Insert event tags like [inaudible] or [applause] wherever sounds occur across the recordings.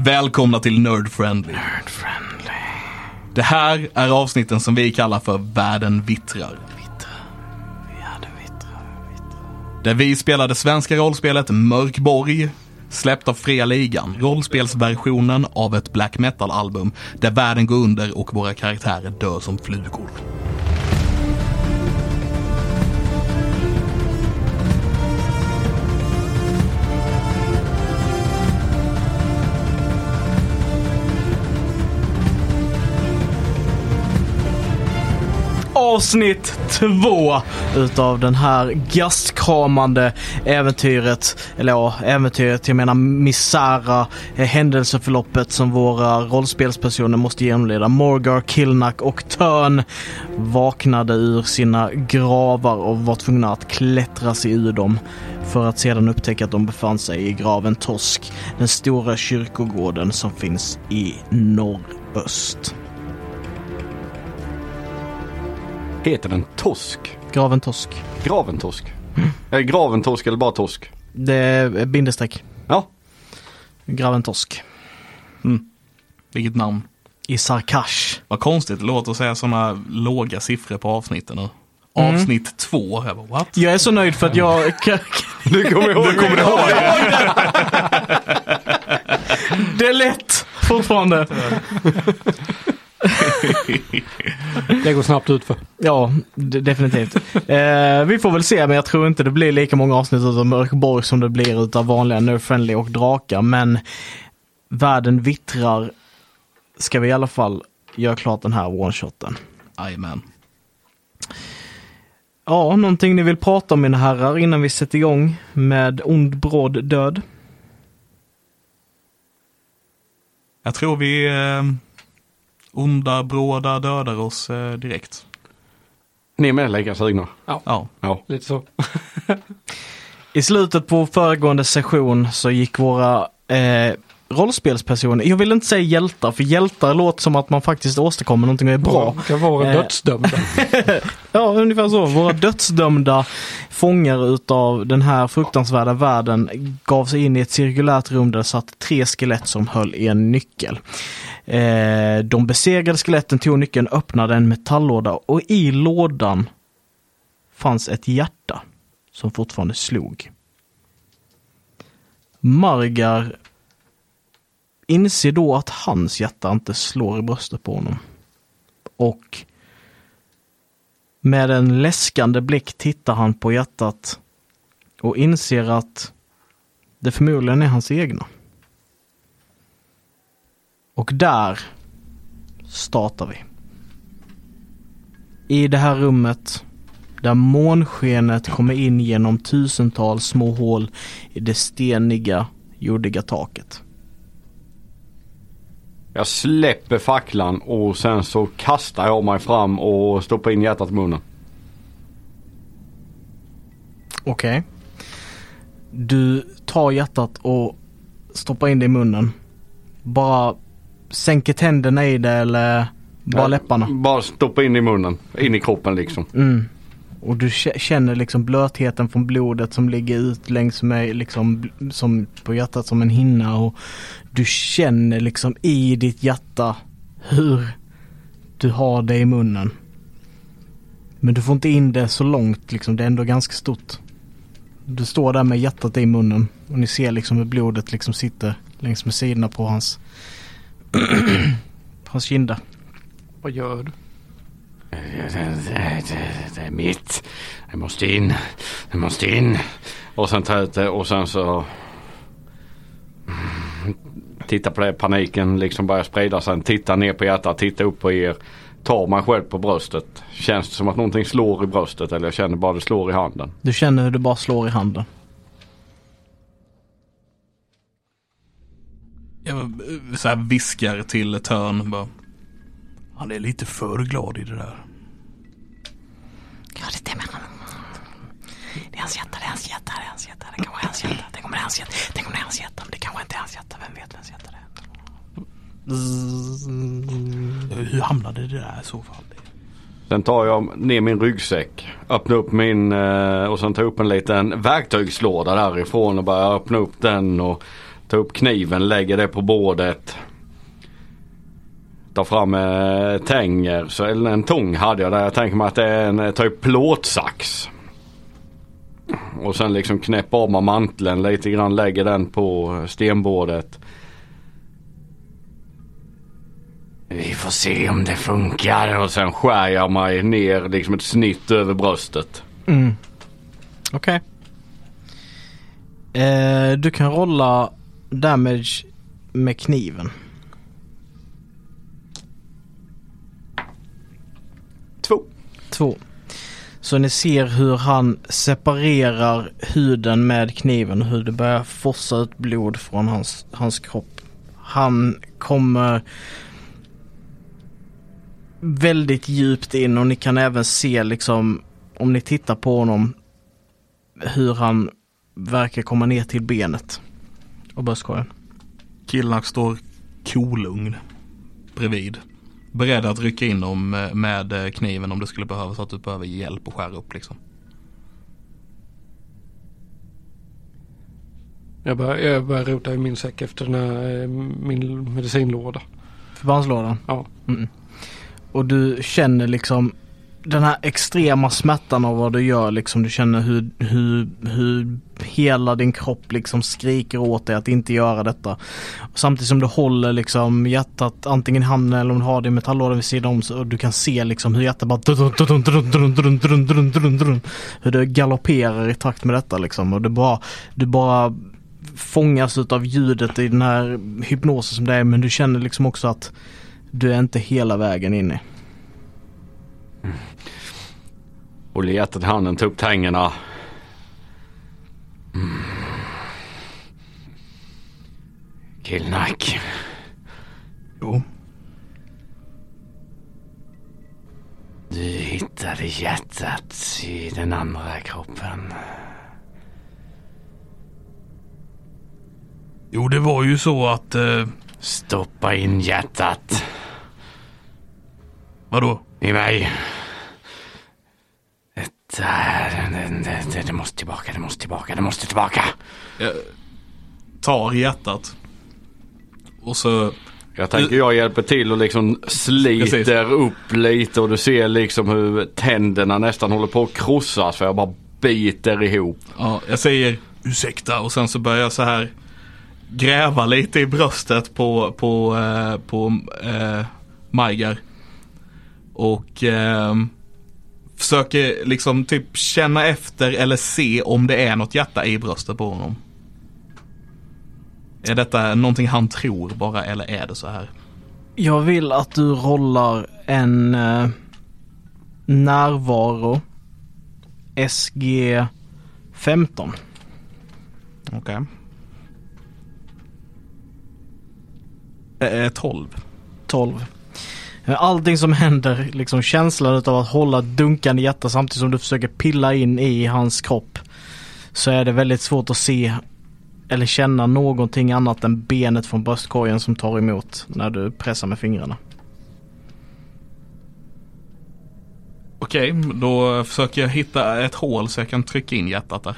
Välkomna till Nerd Friendly. Nerd friendly. Det här är avsnitten som vi kallar för Världen vittrar. Där vi spelar det svenska rollspelet Mörkborg, släppt av Fria Ligan, rollspelsversionen av ett black metal-album där världen går under och våra karaktärer dör som flugor. Avsnitt två utav den här gastkramande äventyret. Eller ja, äventyret, jag menar misära eh, händelseförloppet som våra rollspelspersoner måste genomleda. Morgar, Killnack och Törn vaknade ur sina gravar och var tvungna att klättra sig ur dem för att sedan upptäcka att de befann sig i graven Tosk, den stora kyrkogården som finns i norröst. Heter den Tosk? Graven Tosk. Graventosk? Är det Graventosk eller bara Tosk? Det är bindestreck. Ja. Graven Tosk. Vilket namn. I Sarkash. Vad konstigt det låter att säga sådana låga siffror på avsnitten nu. Mm. Avsnitt två, jag bara what? Jag är så nöjd för att jag... [laughs] Du kommer ihåg Du kommer det? ihåg det är lätt fortfarande. [laughs] Det går snabbt ut för. Ja, definitivt. [laughs] Eh, vi får väl se, men jag tror inte det blir lika många avsnitt av Mörkborg som det blir utav vanliga Nerf Friendly och Drakar. Men världen vittrar ska vi i alla fall göra klart den här one-shoten. Jajamän. Ja, någonting ni vill prata om mina herrar innan vi sätter igång med ond bråd död? Jag tror vi eh, onda, bråda dödar oss eh, direkt. Ni är med lika sugna? Ja. Ja. Lite så. [laughs] I slutet på föregående session så gick våra eh, rollspelspersoner, jag vill inte säga hjältar, för hjältar låter som att man faktiskt åstadkommer någonting och är bra. Kan vara Eh. dödsdömda. [laughs] Ja, ungefär så. Våra dödsdömda fångar utav den här fruktansvärda världen gav sig in i ett cirkulärt rum där det satt tre skelett som höll i en nyckel. Eh, de besegrade skeletten, tog nyckeln, öppnade en metalllåda och i lådan fanns ett hjärta som fortfarande slog. Margar inser då att hans hjärta inte slår i bröstet på honom. Och med en läskande blick tittar han på hjärtat och inser att det förmodligen är hans egna. Och där startar vi. I det här rummet där månskenet kommer in genom tusentals små hål i det steniga, jordiga taket. Jag släpper facklan och sen så kastar jag mig fram och stoppar in hjärtat i munnen. Okej. Du tar hjärtat och stoppar in det i munnen. Bara sänker tänderna i det eller bara Ja, läpparna. Bara stoppa in i munnen. In i kroppen liksom. Mm. Och du kä- känner liksom blötheten från blodet som ligger ut längs med liksom som på hjärtat som en hinna och du känner liksom i ditt hjärta hur du har det i munnen. Men du får inte in det så långt liksom, det är ändå ganska stort. Du står där med hjärtat i munnen och ni ser liksom hur blodet liksom sitter längs med sidorna på hans [clears throat] hans kinder. Vad gör du? Det, det, det, det är mitt. Det måste in. Det måste in. Och sen tar jag ut det och sen så Titta på det, paniken liksom börjar sprida sig. Titta ner på hjärtat, titta upp på er. Tar mig själv på bröstet. Känns det som att någonting slår i bröstet eller jag känner bara det slår i handen. Du känner hur det bara slår i handen. Jag eh, så här viskar till Törn bara. Han är lite för glad i det där. Ja, det stämmer. Det är hans hjärta, det är hans hjärta, det är hans hjärta, det kanske är hans hjärta, tänk om det är hans hjärta, tänk om det är hans hjärta, men det kanske inte är hans hjärta, vem vet vems hjärta det är. Hur hamnade det där i så fall? Sen tar jag ner min ryggsäck. Öppnar upp min eh, och sen tar jag upp en liten verktygslåda därifrån och börjar öppna upp den och Ta upp kniven, lägger det på bordet. Tar fram eh, tänger, så, eller en tång hade jag där. Jag tänker mig att det är en typ plåtsax. Och sen liksom knäppa av med manteln lite grann, lägger den på stenbordet. Vi får se om det funkar och sen skär jag mig ner liksom ett snitt över bröstet. Mm. Okej. Eh, du kan rolla damage med kniven. Två. Två. Så ni ser hur han separerar huden med kniven och hur det börjar forsa ut blod från hans, hans kropp. Han kommer väldigt djupt in och ni kan även se liksom om ni tittar på honom hur han verkar komma ner till benet och bröstkorgen. Killnack står kolugn bredvid. Beredd att rycka in om, eh, med eh, kniven om det skulle behövas så att du behöver hjälp och skära upp liksom. Jag börjar, jag börjar rota i min säck efter den här, eh, min medicinlåda. Förbandslådan. Ja. Mm. Och du känner liksom den här extrema smärtan av vad du gör liksom. Du känner hur, hur, hur hela din kropp liksom skriker åt dig att inte göra detta. Samtidigt som du håller liksom hjärtat antingen i handen eller om du har det i metallådan vid sidan om så du kan se liksom hur hjärtat bara hur det galopperar i takt med detta liksom. Och du bara, du bara fångas av ljudet i den här hypnosen som det är men du känner liksom också att du är inte hela vägen in i. Håller hjärtat i handen, tar upp tängerna. Mm. Killnack. Jo. Du hittade hjärtat i den andra kroppen. Jo, det var ju så att... Eh, Stoppa in hjärtat vadå? I mig. Det, det, det, det, det måste tillbaka, det måste tillbaka, det måste tillbaka. Jag tar hjärtat. Och så... Jag tänker jag hjälper till och liksom sliter Precis. upp lite och du ser liksom hur tänderna nästan håller på att krossas för jag bara biter ihop. Ja, jag säger ursäkta och sen så börjar jag så här gräva lite i bröstet på, på, eh, på eh, Majgar. Och eh, försöker liksom typ känna efter eller se om det är något hjärta i bröstet på honom. Är detta någonting han tror bara eller är det så här? Jag vill att du rollar en eh, närvaro SG 15. Okej. Eh, 12. 12. Allting som händer, liksom känslan av att hålla dunkande hjärta samtidigt som du försöker pilla in i hans kropp. Så är det väldigt svårt att se eller känna någonting annat än benet från bröstkorgen som tar emot när du pressar med fingrarna. Okej, då försöker jag hitta ett hål så jag kan trycka in hjärtat där.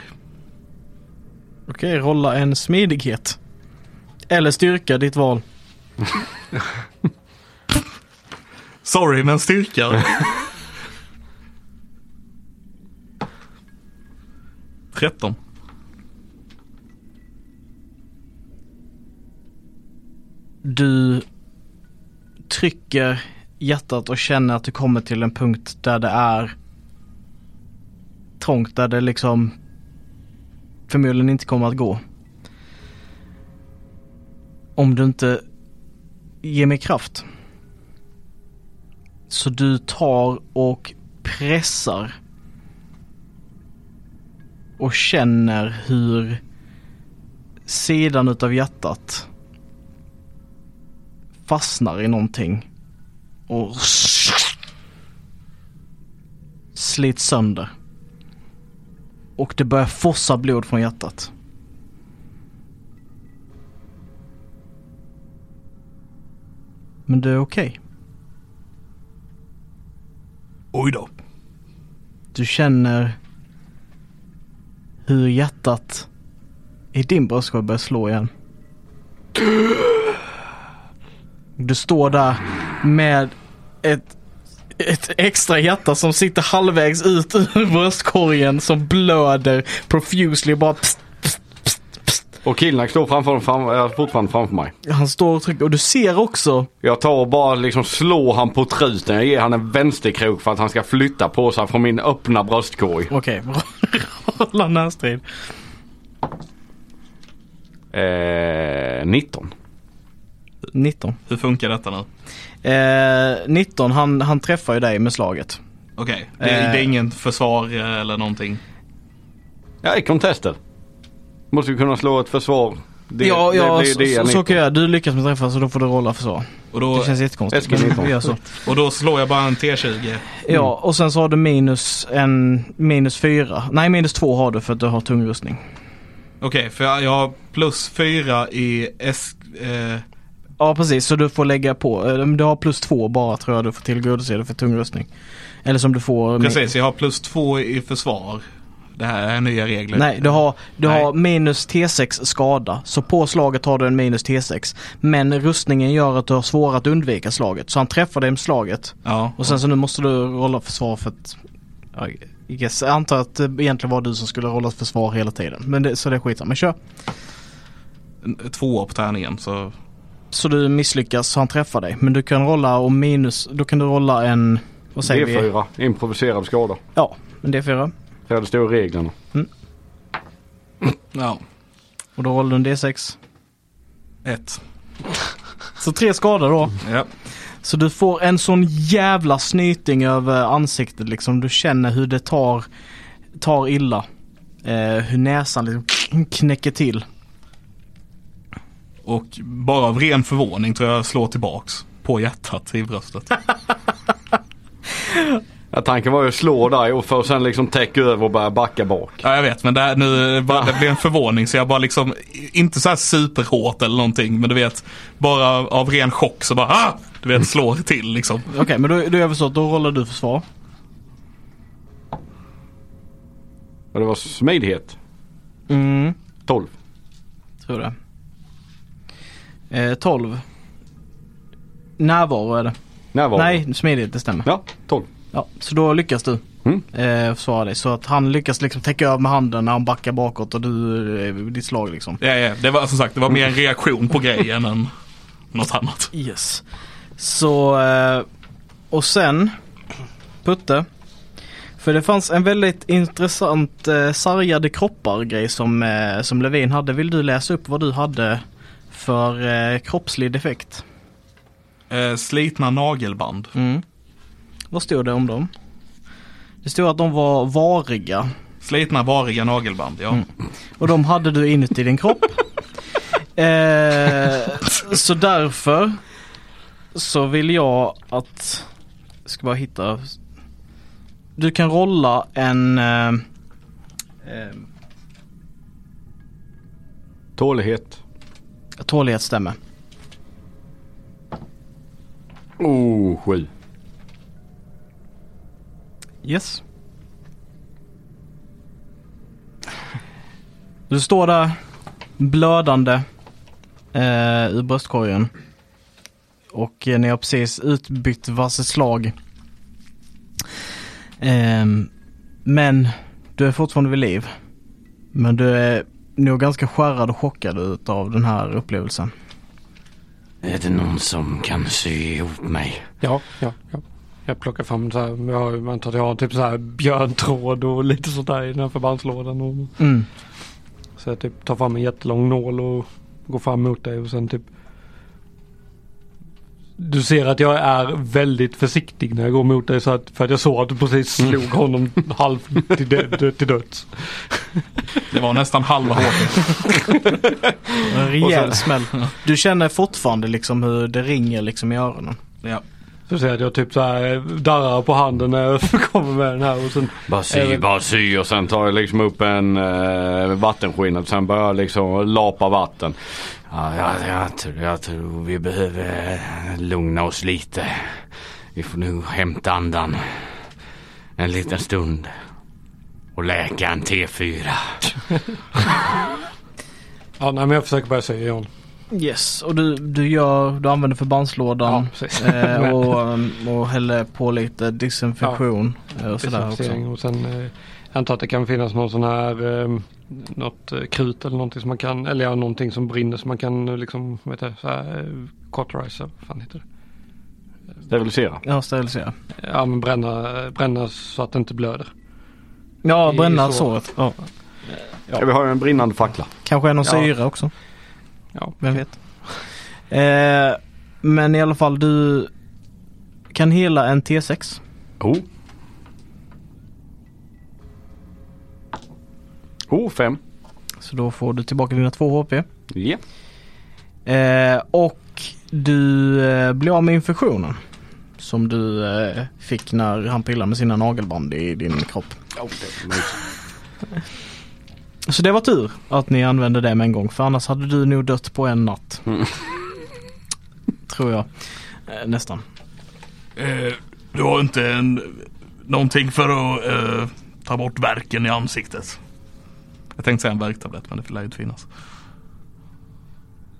Okej, rolla en smidighet. Eller styrka, ditt val. [laughs] Sorry, men styrka. 13. Du trycker hjärtat och känner att du kommer till en punkt där det är trångt, där det liksom förmodligen inte kommer att gå. Om du inte ger mig kraft. Så du tar och pressar och känner hur sidan utav hjärtat fastnar i någonting och slits sönder. Och det börjar forsa blod från hjärtat. Men det är okej. Oj då. Du känner hur hjärtat i din bröstkorg börjar slå igen. Du står där med ett, ett extra hjärta som sitter halvvägs ut ur bröstkorgen som blöder profusely bara pst, och Killnack står framför, fram, är fortfarande framför mig. Han står och trycker och du ser också Jag tar och bara liksom slår han på truten. Jag ger han en vänsterkrok för att han ska flytta på sig från min öppna bröstkorg. Okej, [laughs] rolla närstrid. Eh, 19. 19. Hur funkar detta nu? Eh, 19, han, han träffar ju dig med slaget. Okej, det, Eh. det är ingen försvar eh, eller någonting. Jag är contested. Måste ju kunna slå ett försvar. Det, ja, ja det, det, det, så, så, kan jag. Du lyckas med träffa så då får du rolla försvar. Och då, Det känns jättekonstigt. Eskil men 19. vi gör så. och då slår jag bara en T20. Ja, och sen så har du minus en, minus fyra. Nej, minus två har du för att du har tung rustning. Okej, för jag, jag har plus fyra i S... Eh, Ja, precis. Så du får lägga på. eh, Du har plus två bara tror jag du får tillgodose det för tung rustning. Eller som du får. precis, jag har plus två i försvar. Det här är nya regler. Nej, du har, du Nej. har minus T6 skada. Så på slaget har du en minus T6. Men rustningen gör att du har svårare att undvika slaget. Så han träffar dig med slaget. Ja, Och sen så nu måste du rolla försvar för att... jag antar att det egentligen var du som skulle rolla försvar hela tiden. Men det, så det skiter Men kör. en- två på tärningen så... Så du misslyckas så han träffar dig. Men du kan rolla och minus... Då kan du rolla en... Vad säger vi? D4. Improviserad skada. Ja, en D4. Ja, det står i reglerna. Ja, Och då rollar du en D6. ett. Så tre skador då. Ja. Så du får en sån jävla snyting över ansiktet liksom. Du känner hur det tar, tar illa. Eh, hur näsan liksom knäcker till. Och bara av ren förvåning tror jag slår tillbaks på hjärtat i bröstet. [laughs] Ja, tanken var ju att slå där och för sen liksom täcka över och börja backa bak. Ja jag vet men det, här, nu, bara, det blir en förvåning så jag bara liksom, inte så här superhårt eller någonting men du vet, bara av, ren chock så bara ah! Du vet slår till liksom. Okej, men då, då gör vi så att då rollar du försvar. Och det var smidighet. Mm, 12. tror det. Eh, 12. Närvaro är det. Närvaro. Nej, smidigt, det stämmer. Ja, 12. Ja, så då lyckas du Mm. eh, försvara dig. Så att han lyckas liksom täcka över med handen när han backar bakåt och du, eh, ditt slag liksom. Ja, ja, det var som sagt, det var mer en reaktion på grejen än något annat. Yes. Så, eh, och sen Putte. För det fanns en väldigt intressant eh, sargade kroppar grej som, eh, som Levin hade. Vill du läsa upp vad du hade för eh, kroppslig defekt? Eh, slitna nagelband. Mm. Vad stod det om dem? Det stod att de var variga Slitna variga nagelband, ja. Mm. och de hade du inuti din kropp. [laughs] eh, så därför så vill jag att, jag ska bara hitta, du kan rolla en eh, eh, Tålighet. tålighetsstämme. Oh, 7. Yes. Du står där blödande eh, ur bröstkorgen. Och eh, ni har precis utbytt varsitt slag. Ehm, men du är fortfarande vid liv. Men du är nog ganska skärrad och chockad av den här upplevelsen. Är det någon som kan sy ihop mig? Ja, ja, ja. Jag plockar fram så här, jag antar att jag har typ så här björntråd och lite sådär i den här förbandslådan. Och, Mm. så jag typ tar fram en jättelång nål och går fram mot dig och sen typ du ser att jag är väldigt försiktig när jag går mot dig så att, för att jag såg att du precis slog honom halvt till, dö- till döds. Det var nästan halva håret. [laughs] En rejäl smäll. Du känner fortfarande liksom hur det ringer liksom i öronen. Ja. Så ser jag typ så här darrar på handen när jag [laughs] kommer med den här och sen Bara sy, Även- bara sy och sen tar jag liksom upp en eh, vattenskinn och sen börjar jag liksom lapa vatten. Ja, jag, jag, tror, jag tror vi behöver eh, lugna oss lite. Vi får nu hämta andan en liten stund och läka en T4. [laughs] Ja, nej, men jag försöker bara säga Jan. Yes, och du, du gör, du använder förbandslådan Ja, eh, [laughs] och, um, och häller på lite desinfektion eh, och sådär också. Och sen eh, jag antar att det kan finnas någon sån här eh, något eh, krut eller någonting som man kan eller ja, någonting som brinner som man kan liksom vad heter det, så här, cauterizer, vad fan heter det? Sterilisera. Ja, sterilisera. Ja men bränna, bränna så att det inte blöder. Ja, bränna såret. såret. Ja. Ja. Vi har ju en brinnande fackla. Kanske någon Ja. syra också. Ja. Vem vet. [laughs] Eh, men i alla fall du kan hela en T6. Oh. Oh, fem. Så då får du tillbaka dina två HP. Ja. Eh, och du eh, blir av med infektionen. Som du eh, fick när han pillade med sina nagelband i din kropp. Oh. Så det var tur att ni använde det med en gång för annars hade du nog dött på en natt. Mm. [laughs] Tror jag. Eh, nästan. Eh, du har inte en, någonting för att eh, ta bort verken i ansiktet. Jag tänkte säga en värktablett men det lär ju inte finnas.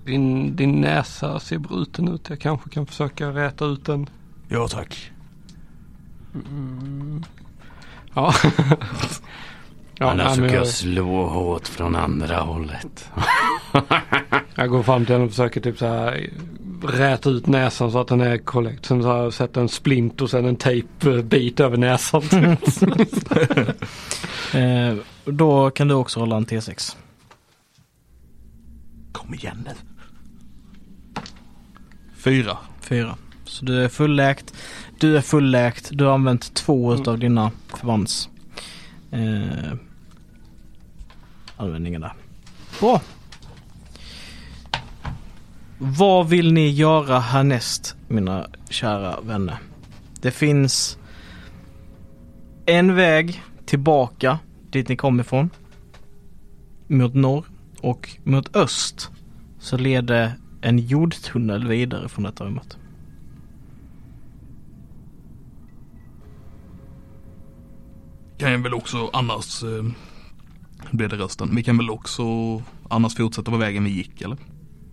Din, din näsa ser bruten ut. Jag kanske kan försöka räta ut den. Ja tack. Ja. [laughs] ja nej, men jag, slå hårt från andra hållet. [laughs] jag går fram till den och försöker typ så här räta ut näsan så att den är korrekt. Sen så här, sätter en splint och sen en tejpbit över näsan. [laughs] Eh, då kan du också hålla en T6. Kom igen nu. Fyra. Fyra. Så du är fulläkt. Du är fulläkt. Du har använt två utav dina förbands eh, användningen där. Bra. Vad vill ni göra härnäst mina kära vänner? Det finns en väg tillbaka dit ni kom ifrån. Mot norr och mot öst så leder en jordtunnel vidare från detta rummet. Kan jag väl också annars eh, blev det rösten. Vi kan väl också annars fortsätta på vägen vi gick eller?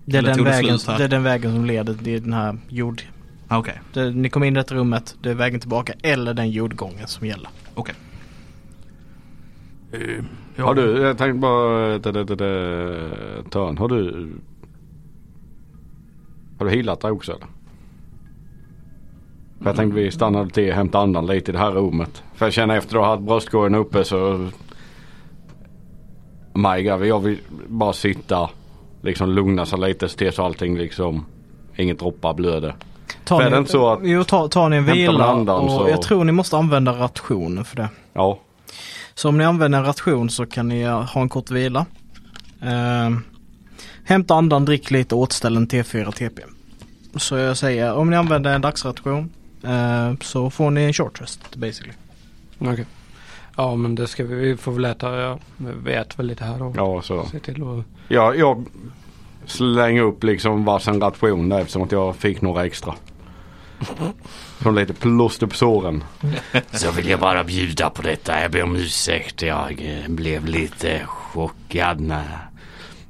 Det är, Eller den det vägen, här? det är den vägen som leder till den här jord... Ah, Okej, Det, ni kom in i detta rummet, det är vägen tillbaka eller den jordgången som gäller. okej. Eh, ja. Har du, jag tänkte bara, det, det, det, det, Törn, har du Har du healat dig också eller? För jag tänkte vi stannade till och hämtade andan lite i det här rummet. För jag känner efter att ha haft bröstkorgen uppe så My God, jag vill bara sitta liksom lugna sig lite se så allting liksom Inget droppar blöder. Tar För ni, inte så att- Jo, tar, tar ni en vila andan och så- jag tror ni måste använda rationen för det. Ja. Så om ni använder en ration så kan ni eh, ha en kort vila. Eh, hämta andan, drick lite och återställ en T4 TP. Så jag säger, om ni använder en dagsration eh, så får ni en short rest basically. Okej. Ja men det ska vi, vi får väl äta, ja, vi vet väl lite här då. Ja så. Se till att Ja, jag slänger upp liksom varsin ration där eftersom att jag fick några extra. [laughs] Som lite plåster på såren. [laughs] Så vill jag bara bjuda på detta. Jag ber om ursäkt. Jag eh, blev lite chockad när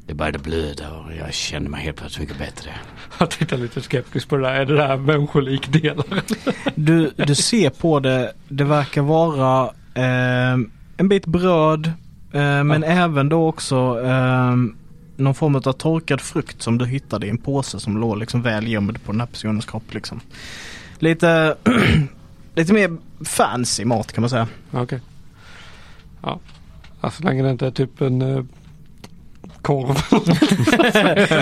det började blöda och jag kände mig helt plötsligt mycket bättre. [laughs] Jag tittar lite skeptiskt på det där. Är det där människolikdelar? Du, du ser på det, det verkar vara en bit bröd eh, men även då också eh, någon form av torkad frukt som du hittade i en påse som låg liksom väl gömd på den här personens kropp liksom. Lite, [clears throat] lite mer fancy mat kan man säga. Okej. Ja. ja. Så länge det inte är typ en eh, korv.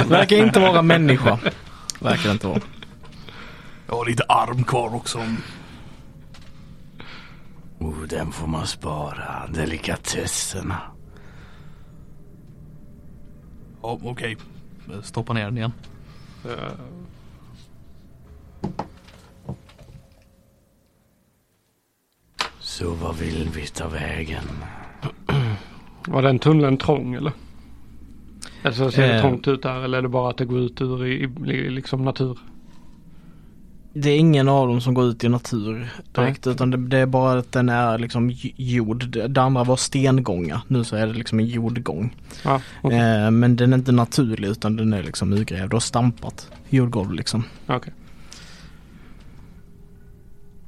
[laughs] Verkar inte vara människa. Verkar inte vara. Jag har lite arm kvar också. Oh, den får man spara. Delikatesserna. Ja, okej. Stoppa ner den igen. Så vad vill vi ta vägen? Var den tunneln trång eller? Alltså ser det Eh. trångt ut där eller är det bara att det går ut ur i, i liksom natur? Det är ingen av dem som går ut i natur direkt utan det, det är bara att den är liksom jord. Det andra var stengångar. Nu så är det liksom en jordgång. Ja, okej. Eh, men den är inte naturlig utan den är liksom urgrävd och stampat jordgolv liksom. Okej.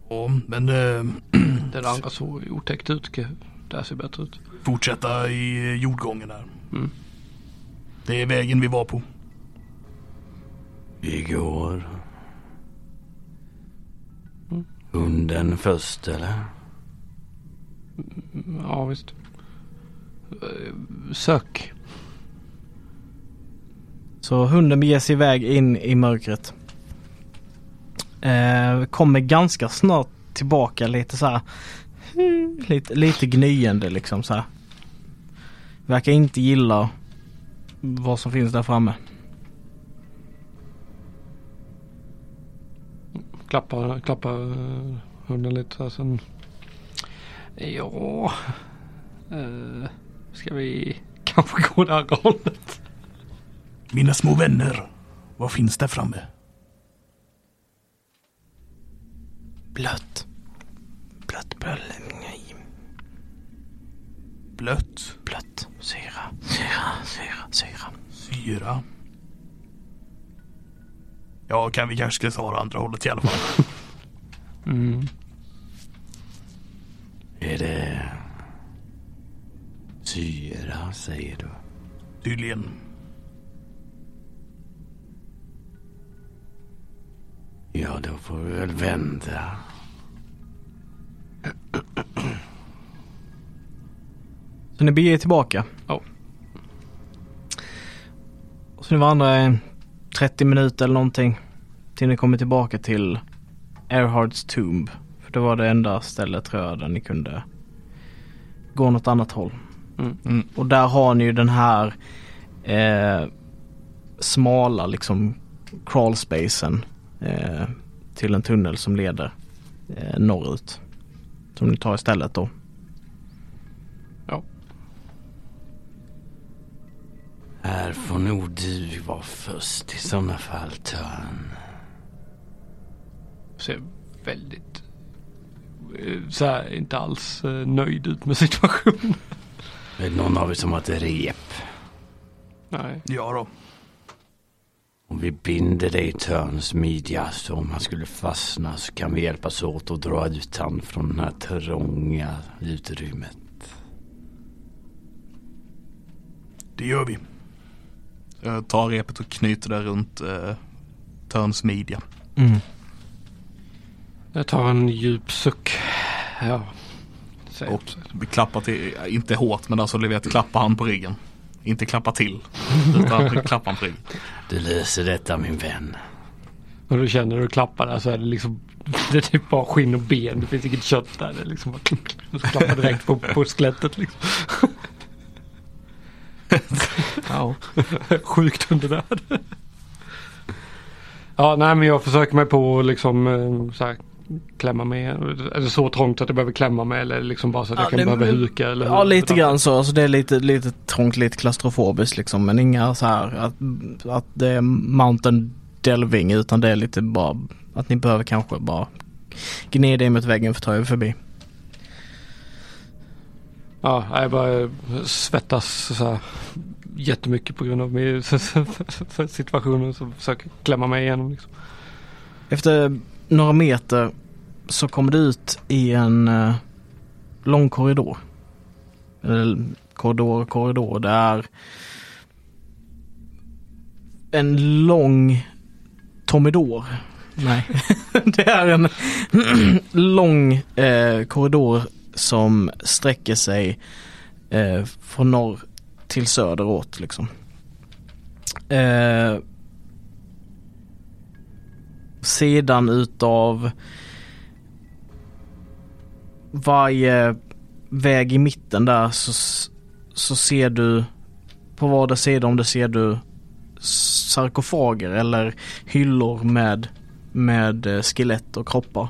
Ja, men eh, [clears throat] Det där andra såg otäckt ut. Det här ser bättre ut. fortsätta i jordgången där. Mm. Det är vägen vi var på. Vi går. Hunden först eller? Ja visst. Sök. Så hunden beger sig iväg in i mörkret. Eh, kommer ganska snart tillbaka lite så här. Lite, lite gnyende liksom så här. Verkar inte gilla vad som finns där framme. Klappa, klappa eh, hunden lite så här sen. Ja. Eh, ska vi kanske gå det andra hållet? Mina små vänner, vad finns där framme? Blött. Blött blött. Blött, Blött. Syra. Syra. Syra. Syra. syra. Ja, kan vi kanske ta det andra hållet i alla fall. [laughs] Mm. Är det syra säger du? Tydligen. Ja, då får vi väl vända. Så ni beger er tillbaka? Ja. Så ni vandrar 30 minuter eller någonting till ni kommer tillbaka till Erhards Tomb. För det var det enda stället tror jag där ni kunde gå något annat håll. Mm. Mm. Och där har ni ju den här eh, smala liksom crawlspacen eh, till en tunnel som leder eh, norrut. Som ni tar istället då. Här får nog du vara först i sådana fall, Törn. Ser väldigt eh, så här, inte alls eh, nöjd ut med situationen. Är det någon av er som har ett rep? Nej. Ja då. Om vi binder dig i Törns midja så om han skulle fastna så kan vi hjälpas åt att dra ut han från det här trånga utrymmet. Det gör vi. Jag tar repet och knyter det runt eh, Törns midja. Mm. Jag tar en djup suck. Ja. Och vi klappar till, inte hårt men alltså du vet klappa han på ryggen. Inte klappa till. Utan klappa han på ryggen. Du löser detta min vän. Och du känner när du klappar där så är det liksom [laughs] Det är typ bara skinn och ben. Det finns inget kött där. Det är liksom bara [laughs] klappar direkt på, på skelettet liksom. Ja. [laughs] Sjukt undernärd. Ja nej men jag försöker mig på liksom eh, så här, klämma med. Är det så trångt att jag behöver klämma mig eller liksom bara så att Ja, jag kan det- behöva huka eller Ja lite grann så. Alltså det är lite, lite trångt, lite klaustrofobiskt liksom. Men inga så här att, att det är mountain delving utan det är lite bara att ni behöver kanske bara gnida er mot väggen för att ta er förbi. Ja, jag bara svettas så här jättemycket på grund av min [laughs] situationen. som försöker klämma mig igenom liksom. Efter några meter så kommer du ut i en eh, lång korridor. Eller korridor, korridor. [laughs] [laughs] Det är en lång tomidor. Nej, det är en lång eh, korridor som sträcker sig eh, från norr till söderåt liksom. Eh, sidan utav varje väg i mitten där så, så ser du på vardera sida om det ser du sarkofager eller hyllor med, med eh, skelett och kroppar.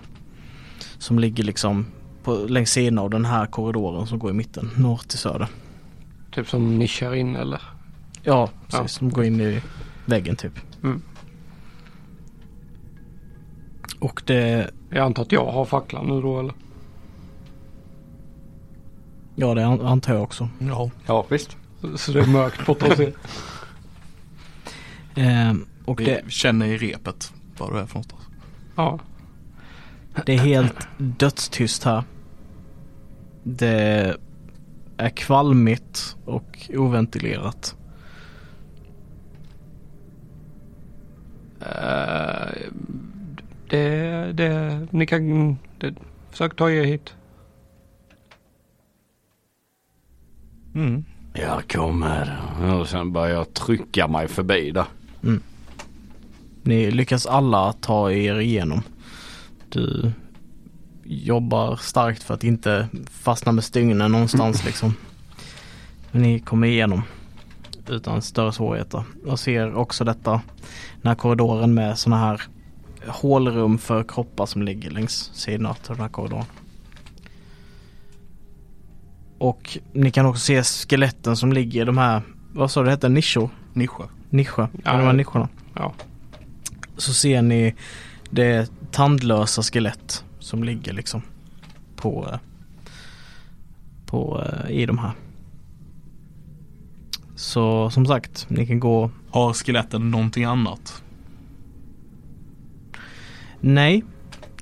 Som ligger liksom på, längs sidan av den här korridoren som går i mitten, norr till söder. Typ som nischar in eller? Ja, precis. Ja. Som går in i väggen typ. Mm. Och det, Jag antar att jag har facklan nu då eller? ja det an- antar jag också. Ja. Ja visst. Så det är mörkt borta hos er. Eh, och Vi det, känner i repet var du är för någonstans. Ja. det är helt dödstyst här. Det är kvalmigt och oventilerat. Eh, det, det, ni kan, det, försök ta er hit. Mm. Jag kommer. Och sen börjar jag trycka mig förbi där. Ni lyckas alla ta er igenom. Du jobbar starkt för att inte fastna med stygnen någonstans liksom. Men ni kommer igenom utan större svårigheter. Jag ser också detta, den här korridoren med sådana här hålrum för kroppar som ligger längs sidorna till den här korridoren. Och ni kan också se skeletten som ligger i de här, vad sa du det hette, nischor? Nische. Nischer, ja, de här nischerna Ja. så ser ni det tandlösa skelett som ligger liksom på, på i de här. Så som sagt, ni kan gå. Har skeletten någonting annat? Nej,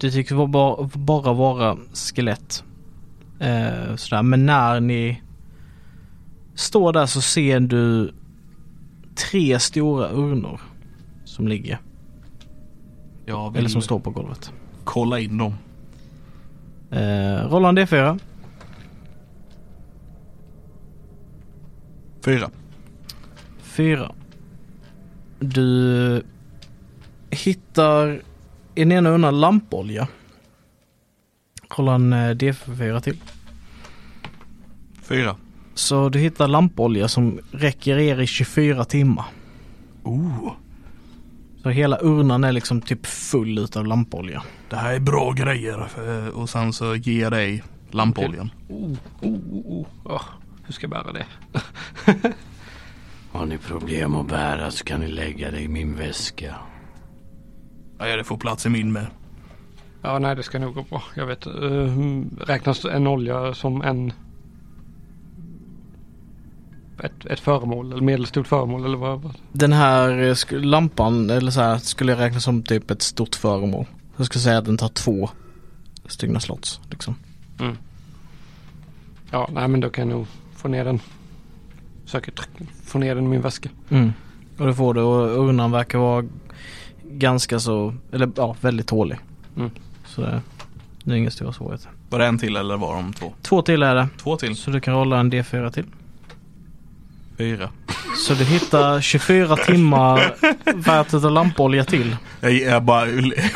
det tycks bara, bara vara skelett. Eh, sådär. Men när ni står där så ser du tre stora urnor som ligger. Eller som står på golvet. kolla in dem. Eh, rolla en D4. Fyra. Fyra. Du hittar i den ena undan lampolja. Kolla en eh, D4 till. Fyra. Så du hittar lampolja som räcker er i 24 timmar. Oh, Så hela urnan är liksom typ full utav lampolja. det här är bra grejer. Eh, Och sen så ger jag dig lampoljan. Oh, oh, oh, oh. Åh, hur ska jag bära det? [laughs] Har ni problem att bära så kan ni lägga det i min väska. Ja, det får plats i min med. Ja, nej det ska nog gå bra. Jag vet. Uh, räknas en olja som en ett, ett föremål eller medelstort föremål eller vad? Den här eh, lampan eller så här skulle jag räkna som typ ett stort föremål. Jag skulle säga att den tar två stygna slots liksom. Ja, nej men då kan jag nog få ner den. Försöker få ner den i min väska. Mm. Och det får du och urnan verkar vara ganska så, eller ja, väldigt tålig. Mm. Så det, det är inga stora svårigheter. Var det en till eller var de två? Två till är det. Två till. Så du kan rolla en D4 till. Fyra. Så du hittar 24 timmar värt av lampolja till. Jag, jag bara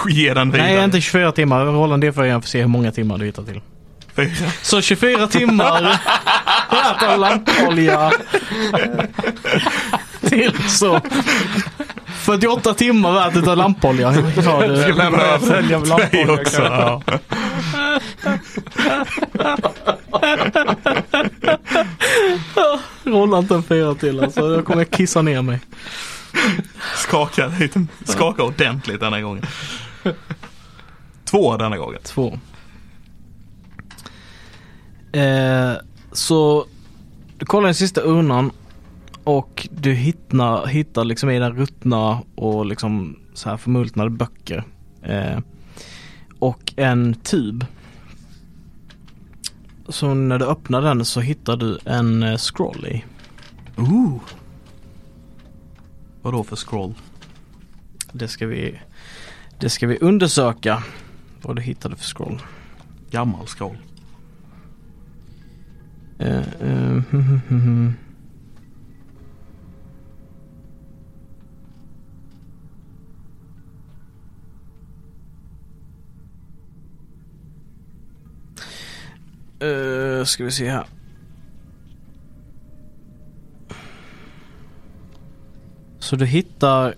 ger den vidare. Nej, inte 24 timmar. Rolla en D4 igen för att se hur många timmar du hittar till. Fyra. Så 24 timmar värt av lampolja till så 48 timmar värt av lampolja. Ja, du, Jag lämnar över lampolja också. Ja. [laughs] rolla inte en fyra till alltså. Jag kommer kissa ner mig. Skaka, lite, skaka ordentligt denna gången. Två denna gången. Två. Eh, så du kollar den sista urnan och du hittar, hittar liksom i den ruttna och liksom så här förmultnade böcker. Eh, och en tub. Så när du öppnar den så hittar du en eh, scroll i. Ooh. Vadå för scroll? Det ska vi, det ska vi undersöka. Vad du hittade för scroll. Gammal scroll. Eh, eh, [laughs] Eh, ska vi se här. Så du hittar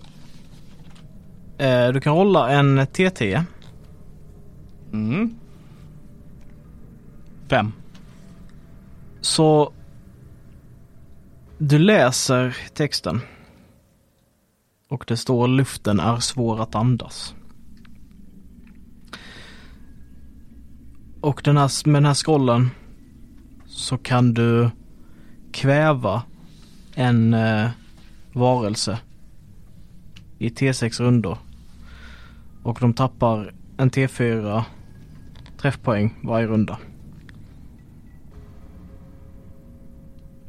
eh, Du kan rolla en TT. Mm. Fem. Så du läser texten. Och det står luften är svår att andas. Och den här, med den här scrollen så kan du kväva en eh, varelse i T6 rundor. Och de tappar en T4 träffpoäng varje runda.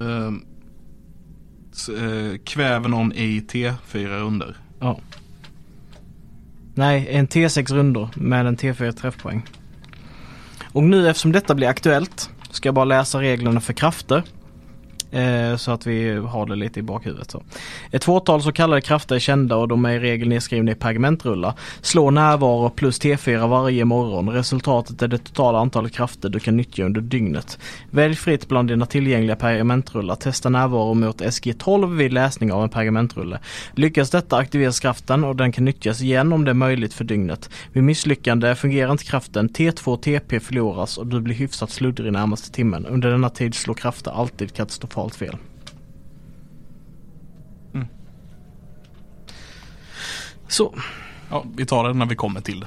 Eh, kväver någon i T4 under. Ja. Nej, en T6 rundor med en T4 träffpoäng. Och nu eftersom detta blir aktuellt ska jag bara läsa reglerna för krafter. Eh, så att vi har det lite i bakhuvudet. Så. Ett fåtal så kallade krafter är kända och de är i regel nedskrivna i pergamentrullar. Slå närvaro plus T4 varje morgon. Resultatet är det totala antalet krafter du kan nyttja under dygnet. Välj fritt bland dina tillgängliga pergamentrullar. Testa närvaro mot SG12 vid läsning av en pergamentrulle. Lyckas detta aktiveras kraften och den kan nyttjas igen om det är möjligt för dygnet. Vid misslyckande fungerar inte kraften, T2 TP förloras och du blir hyfsat sluddrig närmaste timmen. Under denna tid slår krafter alltid katastrofalt fel. Mm. Så, Ja, vi tar det när vi kommer till det.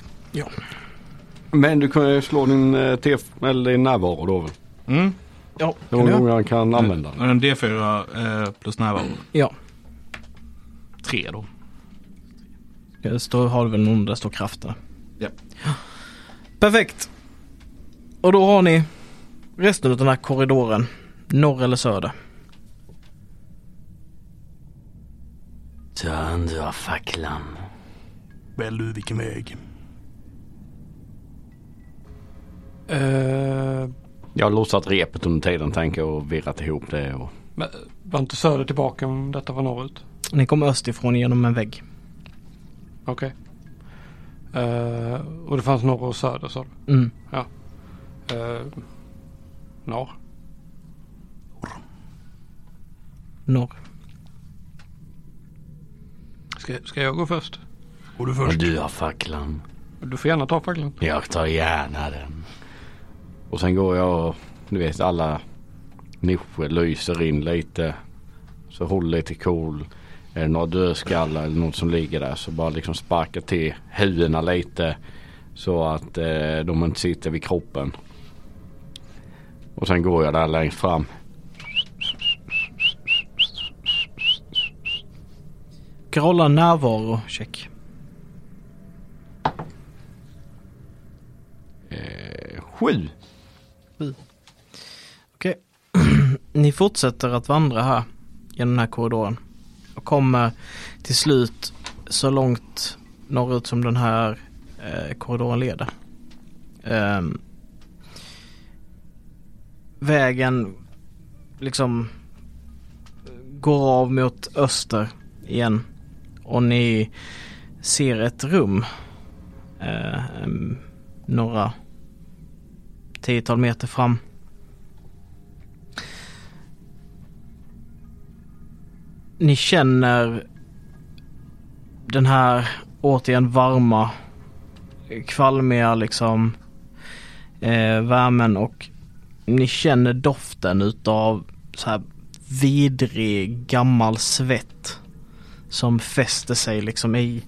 Men du kan ju slå din, eh, T, eller din närvaro då väl? Mm. ja, Hur många gånger han kan använda den? En D4 eh, plus närvaro. ja. Tre då. Det står, har du väl någon där det står krafter. Ja. Perfekt. Och då har ni resten av den här korridoren. Norr eller söder. Ta andra facklan. Välj du vilken väg. Eh, Jag har lossat repet under tiden tänker och virrat ihop det. Och... men var inte söder tillbaka om detta var norrut? Ni kommer östifrån genom en vägg. Okej. Eh, och det fanns norr och söder sa du? Mm. Uh, norr. Norr. Ska, ska jag gå först? Går du Och först? du har facklan. Du får gärna ta facklan. Jag tar gärna den. och sen går jag och du vet alla nischer lyser in lite. Så håll lite cool. Är det några dödskallar eller något som ligger där så bara liksom sparka till huvudena lite. Så att eh, de inte sitter vid kroppen. Och sen går jag där längst fram. Ska rolla närvaro check. Eh, sju. Okej. [clears throat] Ni fortsätter att vandra här genom den här korridoren. Och kommer till slut så långt norrut som den här eh, korridoren leder. Ehm, vägen liksom går av mot öster igen. Och ni ser ett rum. Eh, några tiotal meter fram. Ni känner den här återigen varma, kvalmiga liksom eh, värmen och ni känner doften utav så här vidrig gammal svett som fäster sig liksom i,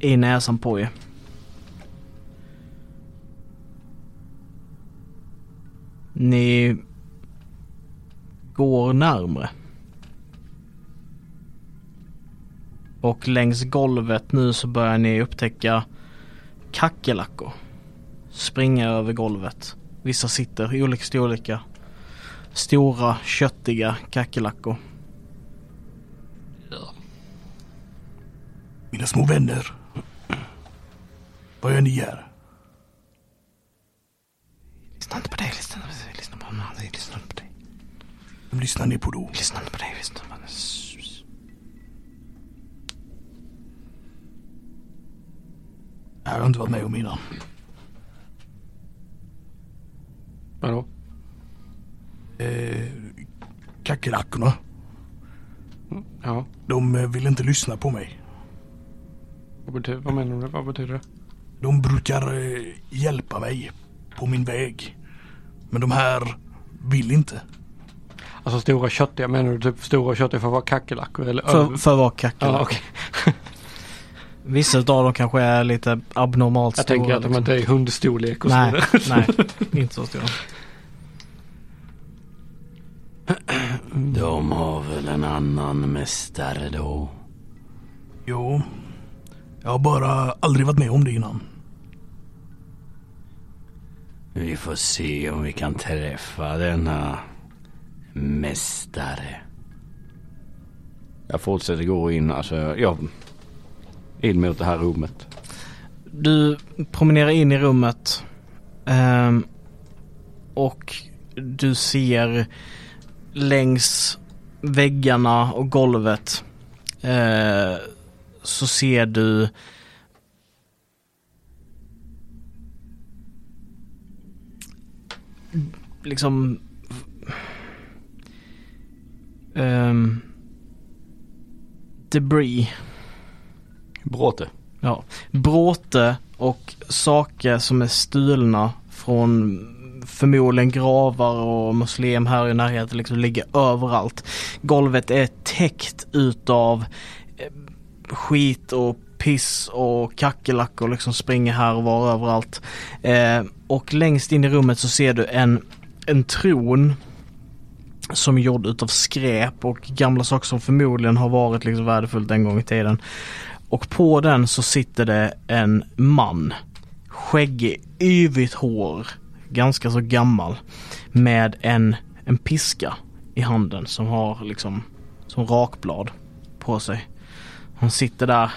i näsan på er. Ni går närmre. Och längs golvet nu så börjar ni upptäcka kackerlackor. Springa över golvet. Vissa sitter i olika storlekar. Stora, köttiga kackerlackor. Mina små vänner. Vad gör ni här? Lyssna inte på dig, lyssna, lyssna på mig, lyssna inte på dig. Vem lyssnar ni på då? Lyssna inte på dig, lyssna på mig. Jag har inte varit med om innan. Vadå? Eh, kackerlackorna. Ja. De eh, vill inte lyssna på mig. Vad betyder, vad menar du? Vad betyder det? De brukar eh, hjälpa mig på min väg. Men de här vill inte. Alltså stora köttiga, menar du typ stora köttiga för att vara kackerlackor? Eller För, för att vara kackerlacka. Ja, okej. [laughs] Vissa av dem kanske är lite abnormalt Jag stora. tänker att de liksom. inte är hundstorlek och så Nej, vidare. nej, [laughs] inte så stora. De har väl en annan mästare då. Jo, jag har bara aldrig varit med om det innan. Vi får se om vi kan träffa denna mästare. Jag fortsätter gå in, alltså jag... In mot det här rummet. Du promenerar in i rummet ehm, och du ser längs väggarna och golvet eh, så ser du liksom um, debris Bråte. Ja, bråte och saker som är stulna från förmodligen gravar och museum här i närheten liksom ligger överallt. Golvet är täckt utav skit och piss och kackerlackor liksom springer här och var överallt. Eh, och längst in i rummet så ser du en, en tron som är gjord utav skräp och gamla saker som förmodligen har varit liksom värdefullt en gång i tiden. Och på den så sitter det en man. Skäggig, yvigt hår. Ganska så gammal. Med en, en piska i handen som har liksom som rakblad på sig. Han sitter där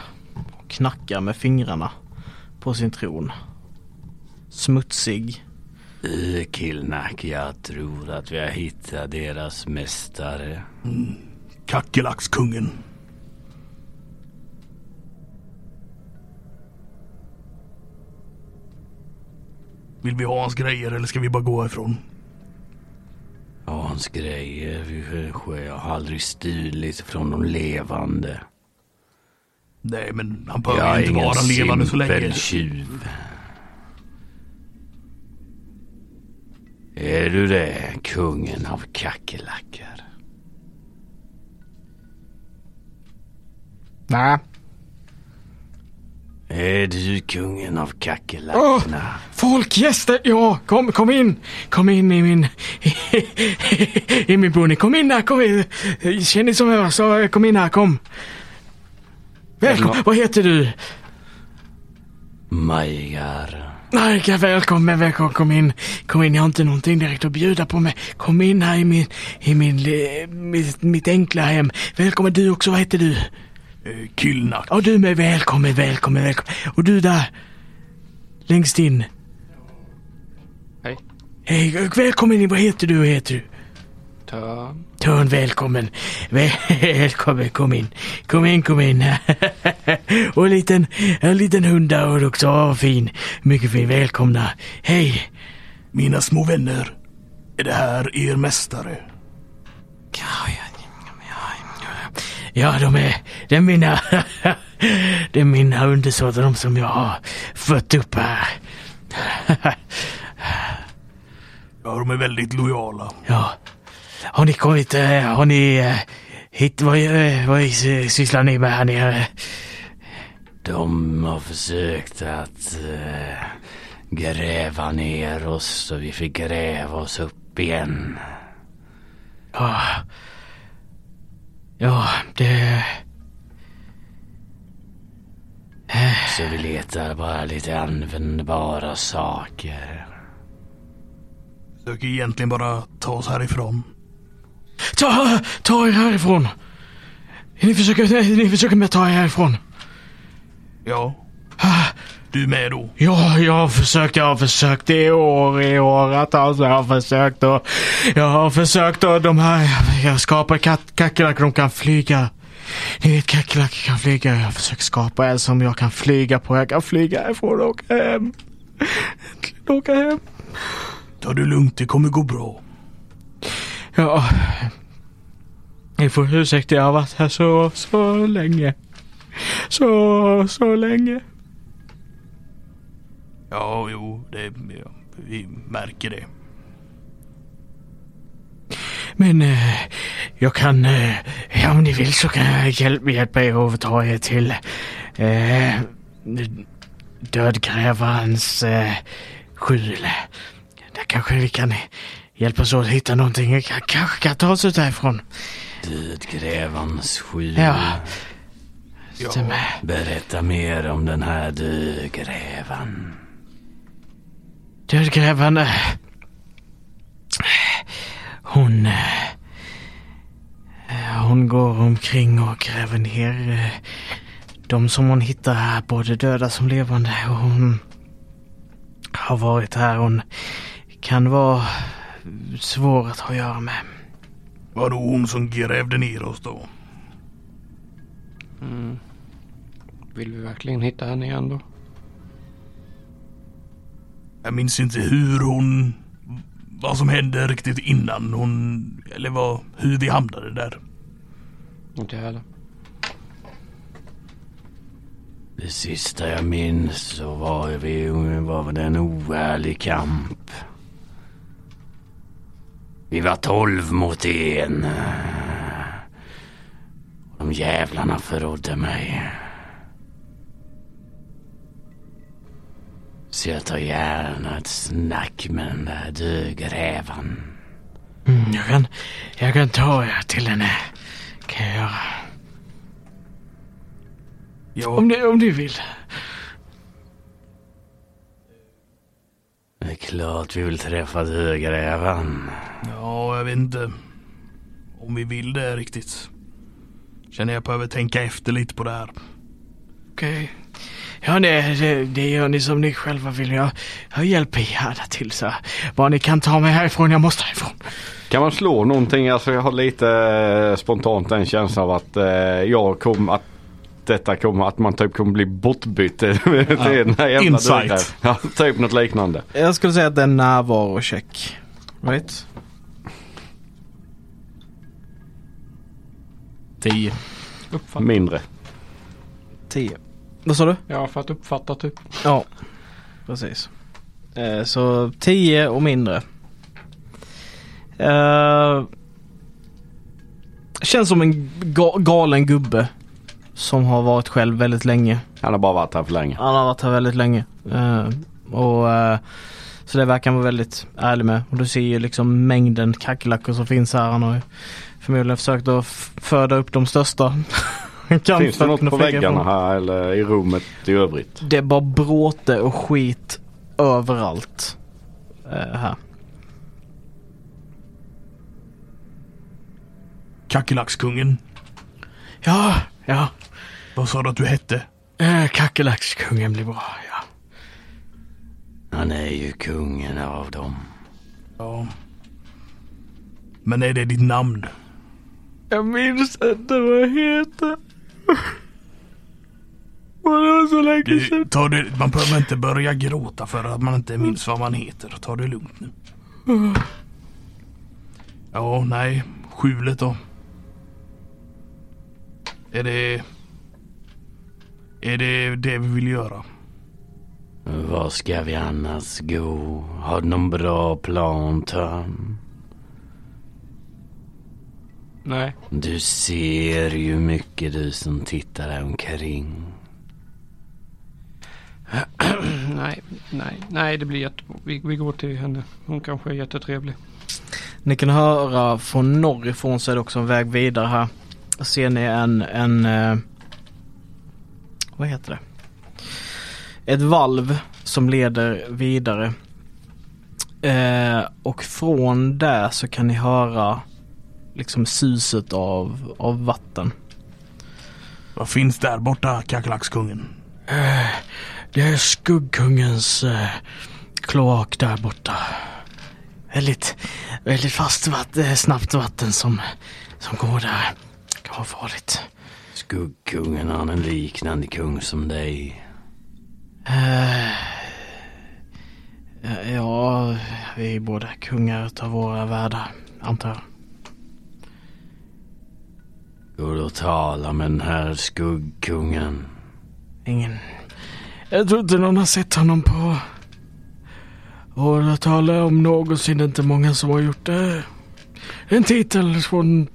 och knackar med fingrarna på sin tron. Smutsig. Killnack, jag tror att vi har hittat deras mästare. Kackerlackskungen. Vill vi ha hans grejer eller ska vi bara gå ifrån? Ja, hans grejer. Jag har aldrig stulit från de levande. Nej, men han Jag behöver är ju inte ingen vara levande så länge. simpel tjuv. Är du det, kungen av kackerlackor? Nej. Är du kungen av kackerlackorna? Folk, gäster, ja, kom, kom in. Kom in i min, [laughs] i min boning. Kom in här, kom in. Känn dig som jag, så kom in här, kom. Välkommen, vad heter du? Majgar. Nej, välkommen, välkommen, kom in. Kom in, jag har inte någonting direkt att bjuda på mig. Kom in här i min, i min, li- mitt, mitt enkla hem. Välkommen du också, vad heter du? Eh, Killnack. Ja, du med, välkommen, välkommen, välkommen. Och du där, längst in. Hej. Hej, välkommen in, vad heter du, vad heter du? Törn. Törn, välkommen. Välkommen, kom in. Kom in, kom in. [laughs] och en liten, en liten hund där också. Åh, fin. Mycket fin. Välkomna. Hej. Mina små vänner. Är det här er mästare? Ja, ja, ja, ja. ja de är, det är mina, [laughs] det är mina undersåtar, de som jag har fött upp här. [laughs] Ja, de är väldigt lojala. ja. Har ni kommit, eh, har ni eh, hit, vad, eh, vad sysslar ni med här nere? De har försökt att gräva ner oss så vi fick gräva oss upp igen. Ja, ja det... Så vi letar bara lite användbara saker. Försöker egentligen bara ta oss härifrån. Ta, ta er härifrån! Ni försöker, ni försöker med att ta er härifrån. Ja. Du med då? Ja, jag har försökt, jag har försökt i år, i åratal, jag har försökt och jag har försökt och de här, jag skapar kackerlackor, de kan flyga. Ni vet kackerlackor kan flyga, jag har försökt skapa en som jag kan flyga på, jag kan flyga härifrån och åka hem. Äntligen åka hem. Ta det lugnt, det kommer gå bra. Ja. Ni får ursäkta, jag har varit här så, så länge. Så, så länge. Ja, jo, det, ja, vi märker det. Men eh, jag kan, eh, ja, om ni vill så kan jag hjälp, hjälpa er att ta er till, eh, dödgrävarens eh, skjul. Där kanske vi kan hjälpas åt att hitta någonting. Kan- Kanske kan ta oss ut härifrån. Dödgrävarens skjul. Ja. Stämmer. Berätta mer om den här dödgrävan. Dödgrävaren. eh, Hon... eh, Hon går omkring och gräver ner eh, de som hon hittar här, både döda som levande. Och hon har varit här. Hon kan vara svår att ha att göra med. Var det hon som grävde ner oss då? Mm. Vill vi verkligen hitta henne igen då? Jag minns inte hur hon... Vad som hände riktigt innan hon... Eller vad, hur vi hamnade där. Inte jag heller. Det sista jag minns så var vi var det en oärlig kamp. Vi var tolv mot en. De jävlarna förrådde mig. Så jag tar gärna ett snack med den där dödgrävan. Mm, jag, kan, jag kan ta er till henne. Kan jag göra. Ja, Om ni, om ni vill. Det är klart vi vill träffa dödgrävan. ja, jag vet inte om vi vill det riktigt. Känner jag behöver tänka efter lite på det här. Okej. Ja, det, det, det gör ni som ni själva vill. Jag, jag hjälper gärna till så. Bara ni kan ta mig härifrån. Jag måste härifrån. Kan man slå någonting? Alltså jag har lite eh, spontant en känsla av att eh, jag kommer att detta kommer, att man typ kommer bli bortbytt till den här jävla Insight. Ja, typ något liknande. Jag skulle säga att det är en närvarocheck. Right? 10. Uppfatta. Mindre. 10. Vad sa du? Ja, för att uppfatta typ. Ja, precis. Eh, så 10 och mindre. Eh, känns som en ga- galen gubbe. Som har varit själv väldigt länge. Han har bara varit här för länge. Han har varit här väldigt länge. Eh, och eh, Så det verkar han vara väldigt ärlig med. Och du ser ju liksom mängden kackerlackor som finns här. Han har ju förmodligen försökt att föda upp de största. [laughs] Finns det något på väggarna här eller i rummet i övrigt? Det är bara bråte och skit överallt. eh, här. Kackerlackskungen. Ja, ja. Vad sa du att du hette? Uh, Kackerlackskungen blir bra, ja. Han är ju kungen av dem. Ja. Men är det ditt namn? Jag minns inte vad jag heter. Det var så länge Du, sedan. ta det, man behöver inte börja gråta för att man inte minns vad man heter. Ta det lugnt nu. Ja, nej. Skjulet då? Är det... Är det det vi vill göra? Var ska vi annars gå? Har du någon bra plan, Tom? Nej. Du ser ju mycket du som tittar där omkring. [clears throat] nej, nej, nej det blir jättebra. Vi, vi går till henne. Hon kanske är jättetrevlig. Ni kan höra från norrifrån så är det också en väg vidare här. Ser ni en, en eh, vad heter det? Ett valv som leder vidare. Eh, och från där så kan ni höra liksom suset av, av vatten. Vad finns där borta, kackerlackskungen? Eh, det är skuggkungens eh, kloak där borta. Väldigt, väldigt fast vatten, snabbt vatten som, som går där. Det kan vara farligt. Skuggkungen har en liknande kung som dig. Eh, ja, vi är båda kungar utav våra världar, antar jag. Går och talar med den här skuggkungen? Ingen... Jag tror inte någon har sett honom på... Talar om någonsin inte många som har gjort det. En titel från...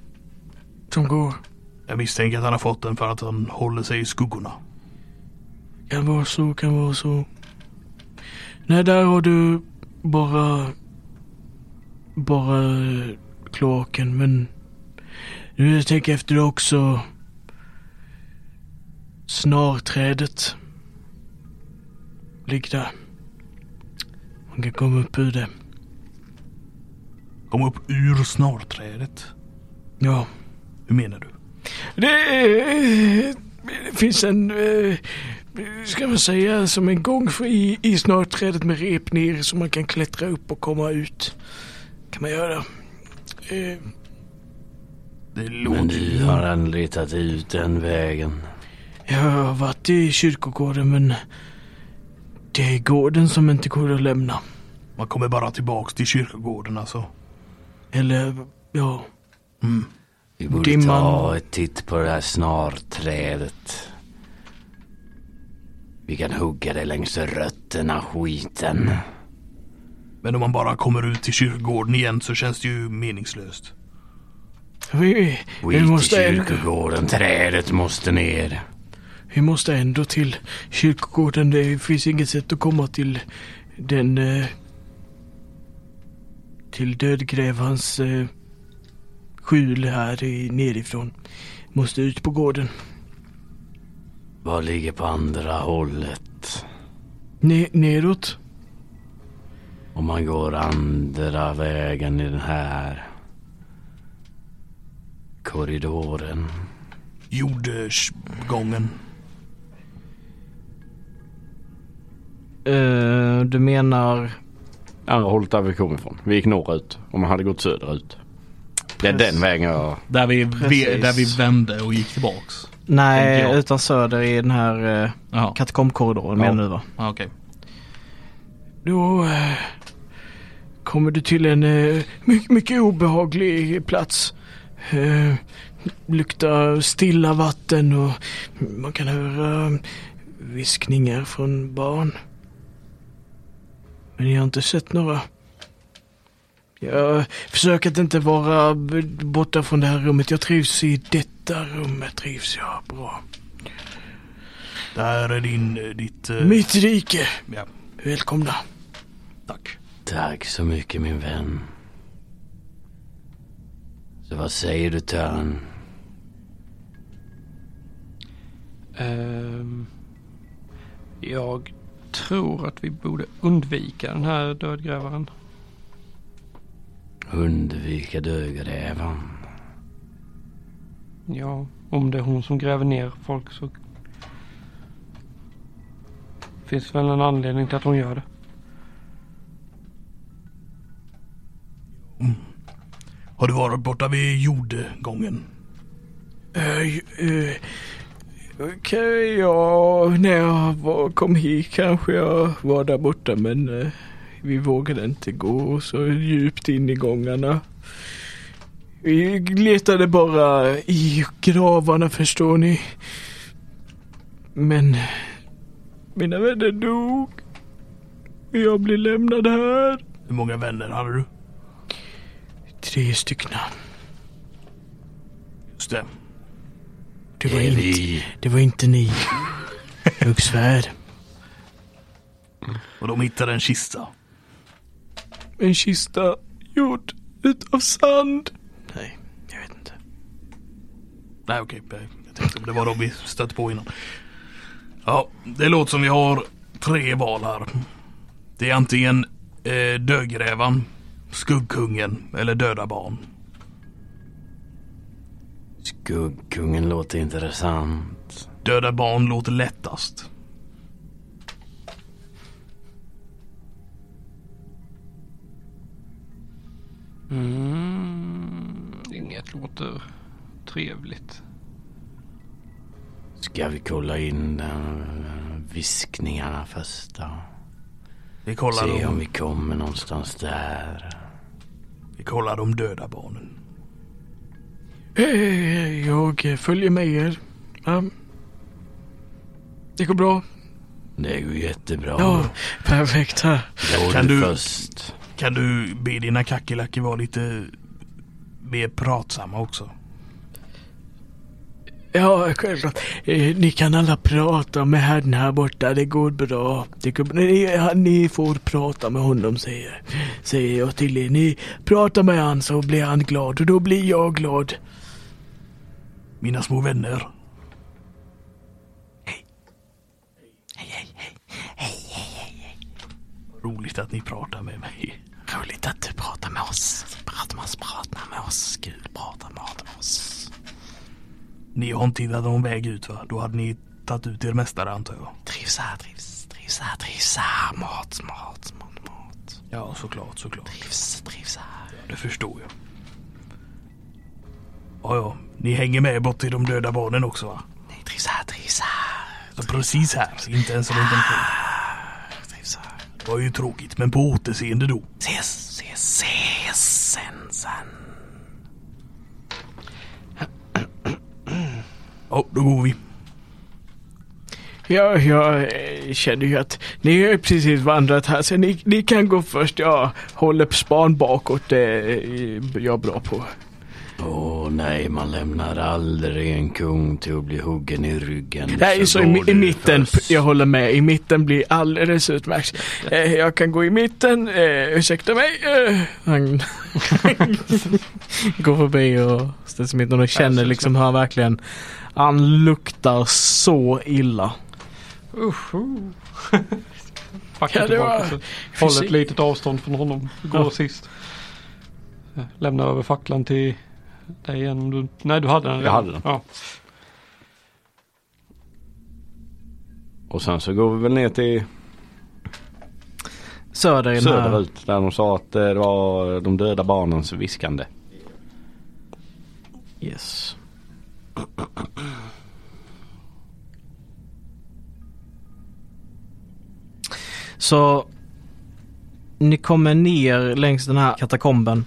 Som går. Jag misstänker att han har fått den för att han håller sig i skuggorna. Kan vara så, kan vara så. Nej, där har du bara... Bara eh, kloaken, men... Nu jag tänker efter också... Snarträdet. Ligger där. Man kan komma upp ur det. Kom upp ur snarträdet. Ja. Hur menar du? Det, det finns en, eh, ska man säga, som en gång för i, i snarträdet med rep ner så man kan klättra upp och komma ut. Kan man göra. Eh, Det Men låter du ju... har aldrig letat ut den vägen. jag har varit i kyrkogården men det är gården som inte går att lämna. Man kommer bara tillbaks till kyrkogården alltså. Eller, ja. Mm. Vi borde Dimman. ta ett titt på det här snarträdet. Vi kan hugga det längs rötterna, skiten. Men om man bara kommer ut till kyrkogården igen så känns det ju meningslöst. Vi, vi, Skit i måste ändå, kyrkogården, trädet måste ner. vi måste ändå till kyrkogården. Det finns inget sätt att komma till den... Eh, till dödgrävarens eh, skjul här i, nerifrån. Måste ut på gården. Vad ligger på andra hållet? Ne, neråt. Om man går andra vägen i den här korridoren. Jordsgången. Eh, du menar... Andra hållet där vi kom ifrån. Vi gick norrut. Om man hade gått söderut. Det är den vägen jag... Där vi, vi, där vi vände och gick tillbaks. Nej, utan söder i den här eh, katakombkorridoren Ja. menar du va? ja, okej. Då eh, kommer du till en eh, mycket, mycket obehaglig plats. Eh, luktar stilla vatten och man kan höra viskningar från barn. Men jag har inte sett några. Jag försöker att inte vara borta från det här rummet. Jag trivs i detta rummet. Trivs jag bra. Där är din, eh, ditt... eh, Mitt rike. Ja, Välkomna. tack. Tack så mycket min vän. Så vad säger du Törn? Ehm, jag tror att vi borde undvika den här dödgrävaren. Undvika dödgrävan. Ja, om det är hon som gräver ner folk så finns väl en anledning till att hon gör det. Har du varit borta vid jordgången? Uh, uh, Okej, ja, när jag var, kom hit kanske jag var där borta men eh, vi vågade inte gå så djupt in i gångarna. Vi letade bara i gravarna förstår ni. Men mina vänner dog. Jag blev lämnad här. Hur många vänner hade du? Tre stycken. Just det. Det var, Är inte, det var inte ni. [laughs] Hugsvärd. Och de hittade en kista. En kista gjord utav sand. Nej, jag vet inte. Nej okej, jag jag tänkte om det var de vi stötte på innan. Ja, det låter som vi har tre val här. Det är antingen eh, dödgrävan, skuggkungen eller döda barn. Skuggkungen låter intressant. Döda barn låter lättast. Mm, inget låter trevligt. Ska vi kolla in den viskningarna först då? Vi kollar, Se om de, vi kommer någonstans där. vi kollar de döda barnen. Jag följer med er. Ja. Det går bra. Det går jättebra. Ja, perfekt. Kan du- först? Kan du be dina kackerlackor vara lite mer pratsamma också? Ja, självklart. Eh, ni kan alla prata med herrn här borta. Det går bra. Det går, ni, ni får prata med honom, säger, säger jag till er. Ni pratar med han så blir han glad och då blir jag glad. Mina små vänner. Roligt att ni pratar med mig. Roligt att du pratar med oss. Prata med oss, prata med oss. Kul, prata med oss. Ni har inte hittat någon väg ut va? Då hade ni tagit ut er mästare antar jag. Trivs här, trivs, trivs här, trivs här. Mat, mat, mat, mat. Ja, såklart, såklart. Trivs, trivs här. Det förstår jag. Ja, ja. Ni hänger med bort till de döda barnen också va? Nej, trivs här, trivs här. Så precis här, inte ens runt omkring. Var ju tråkigt, men på återseende då. Ses, ses, ses sen, sen. Ja, då går vi. Ja, jag eh, känner ju att ni har precis vandrat här så ni, ni kan gå först. Jag håller span bakåt. Det är jag bra på. Åh nej, man lämnar aldrig en kung till att bli huggen i ryggen. Nej, så i, mi- i du mitten, först. jag håller med. I mitten blir alldeles utmärkt. Eh, jag kan gå i mitten, eh, ursäkta mig. Eh, han [laughs] går förbi och ställer sig i mitten och känner liksom hur han verkligen, han luktar så illa. Usch. [laughs] Backa Ja, det tillbaka. var- så Håll ett litet avstånd från honom. Går Ja. sist. Lämna över facklan till dig igen om du... Nej, du hade den Jag hade den. Ja. Och sen så går vi väl ner till Söder söderut där de sa att eh, det var de döda barnens viskande. Yes. Så ni kommer ner längs den här katakomben.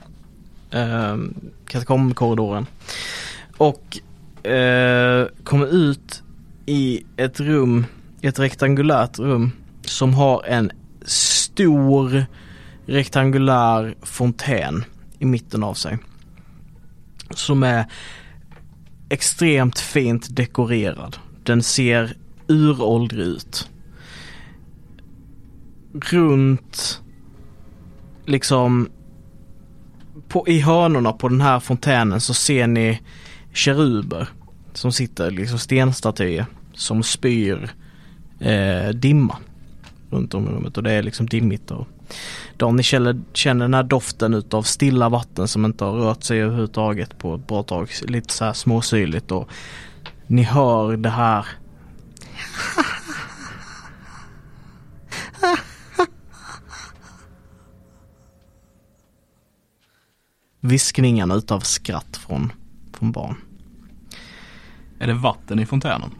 Eh, katakombkorridoren. Och eh, kommer ut i ett rum, ett rektangulärt rum som har en stor rektangulär fontän i mitten av sig som är extremt fint dekorerad. Den ser uråldrig ut. Runt liksom på, i hörnorna på den här fontänen så ser ni keruber som sitter, liksom stenstatyer som spyr eh, dimma runt om i rummet och det är liksom dimmigt och Daniel känner, känner den här doften utav stilla vatten som inte har rört sig överhuvudtaget på ett bra tag. Lite så här småsyrligt och ni hör det här viskningarna utav skratt från, från barn. Är det vatten i fontänen?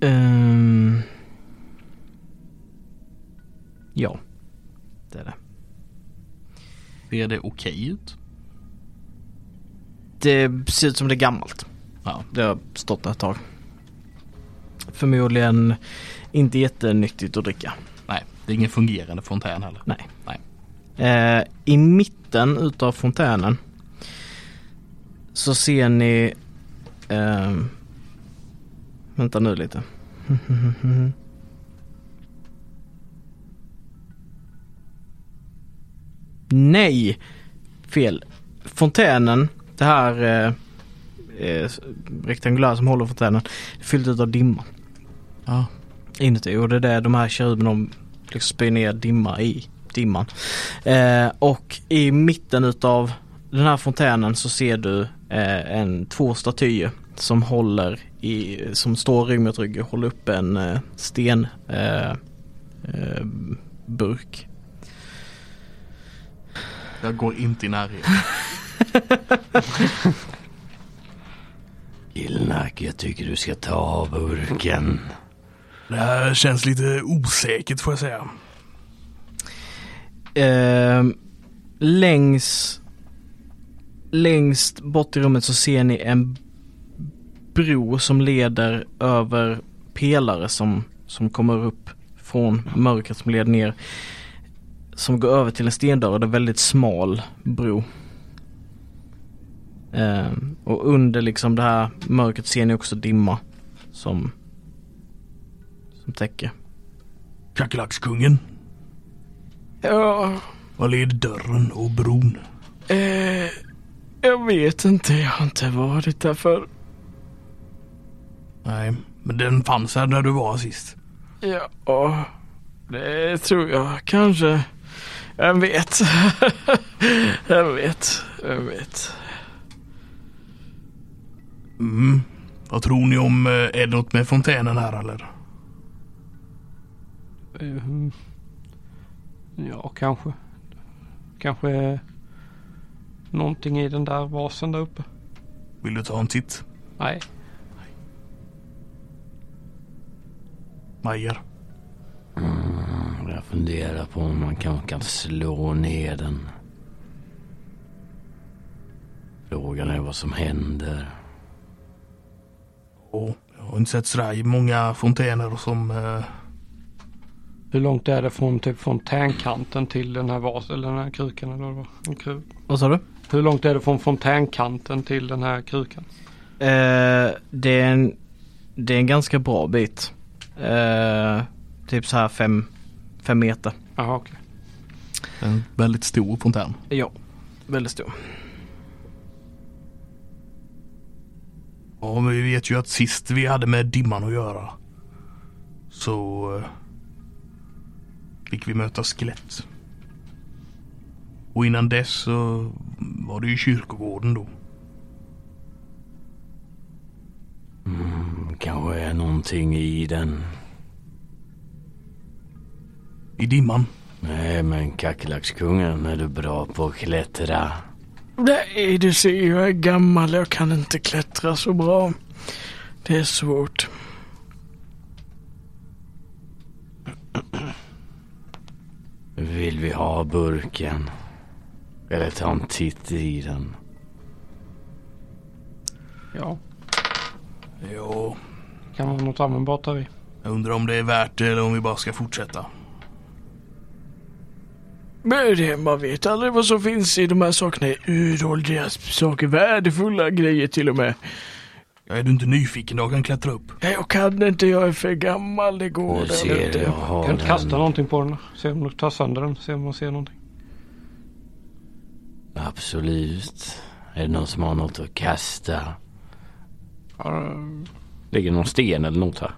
Ehm. ja, det är det. Ser det okej ut? Det ser ut som det är gammalt. Ja. Det har stått ett tag. Förmodligen inte jättenyttigt att dricka. Nej, det är ingen fungerande fontän heller. Nej. Nej. Eh, I mitten utav fontänen så ser ni ehm, Vänta nu lite. [laughs] Nej! Fel. Fontänen, det här eh, eh, rektangulära som håller fontänen, är fyllt ut av dimma. Ja. Inuti och det är det de här keruberna de liksom spyr ner dimma i dimman. Eh, och i mitten utav den här fontänen så ser du eh, en, två statyer som håller i, som står rygg mot rygg och håller upp en eh, sten eh, eh. Jag går inte i närheten. [laughs] Ilnak, jag tycker du ska ta av burken. Det här känns lite osäkert får jag säga. Eh, längs Längst bort i rummet så ser ni en bro som leder över pelare som, som kommer upp från mörkret som leder ner. Som går över till en stendörr och det är en väldigt smal bro. Eh, och under liksom det här mörkret ser ni också dimma som, som täcker. Kackerlackskungen. Ja, Var leder dörren och bron? eh, jag vet inte. Jag har inte varit där för. Nej, men den fanns här när du var sist. Ja, det tror jag kanske. Jag vet. [laughs] jag vet. Jag vet. Mm. Vad tror ni om, är det något med fontänen här eller? Ehm, Ja, kanske. Kanske någonting i den där vasen där uppe. Vill du ta en titt? Nej, Majer? Mm, jag funderar på om man kanske kan slå ner den. Frågan är vad som händer. Åh, jag har inte sett sådär många fontäner som... Eh, hur långt är det från typ fontänkanten till den här vasen eller den här krukan eller vad det var? En kru- Vad sa du? Hur långt är det från fontänkanten till den här krukan? Eh, det, är en, det är en ganska bra bit. Eh, typ så här fem, fem meter. Jaha okej. en väldigt stor fontän. Ja, väldigt stor. Ja, men vi vet ju att sist vi hade med dimman att göra så eh, fick vi möta skelett. Och innan dess så var det ju kyrkogården då. Mm, kanske är någonting i den. I dimman. Nej men kackerlackskungen är du bra på att klättra. Nej, du ser jag är gammal. Jag kan inte klättra så bra. Det är svårt. Vill vi ha burken? Eller ta en titt i den? Ja, Ja, kan vara något användbart där i. jag undrar om det är värt det eller om vi bara ska fortsätta. Men det, man vet aldrig vad som finns i de här sakerna. Uråldriga saker, värdefulla grejer till och med. Ja, är du inte nyfiken då? Jag kan klättra upp. Nej, Jag kan inte, jag är för gammal. Det går det ser, inte. jag har Kan du inte kasta den. någonting på den? Se om du tar sönder den. Se om man ser någonting. Absolut. Är det någon som har något att kasta? Ja, Ligger någon sten eller något här?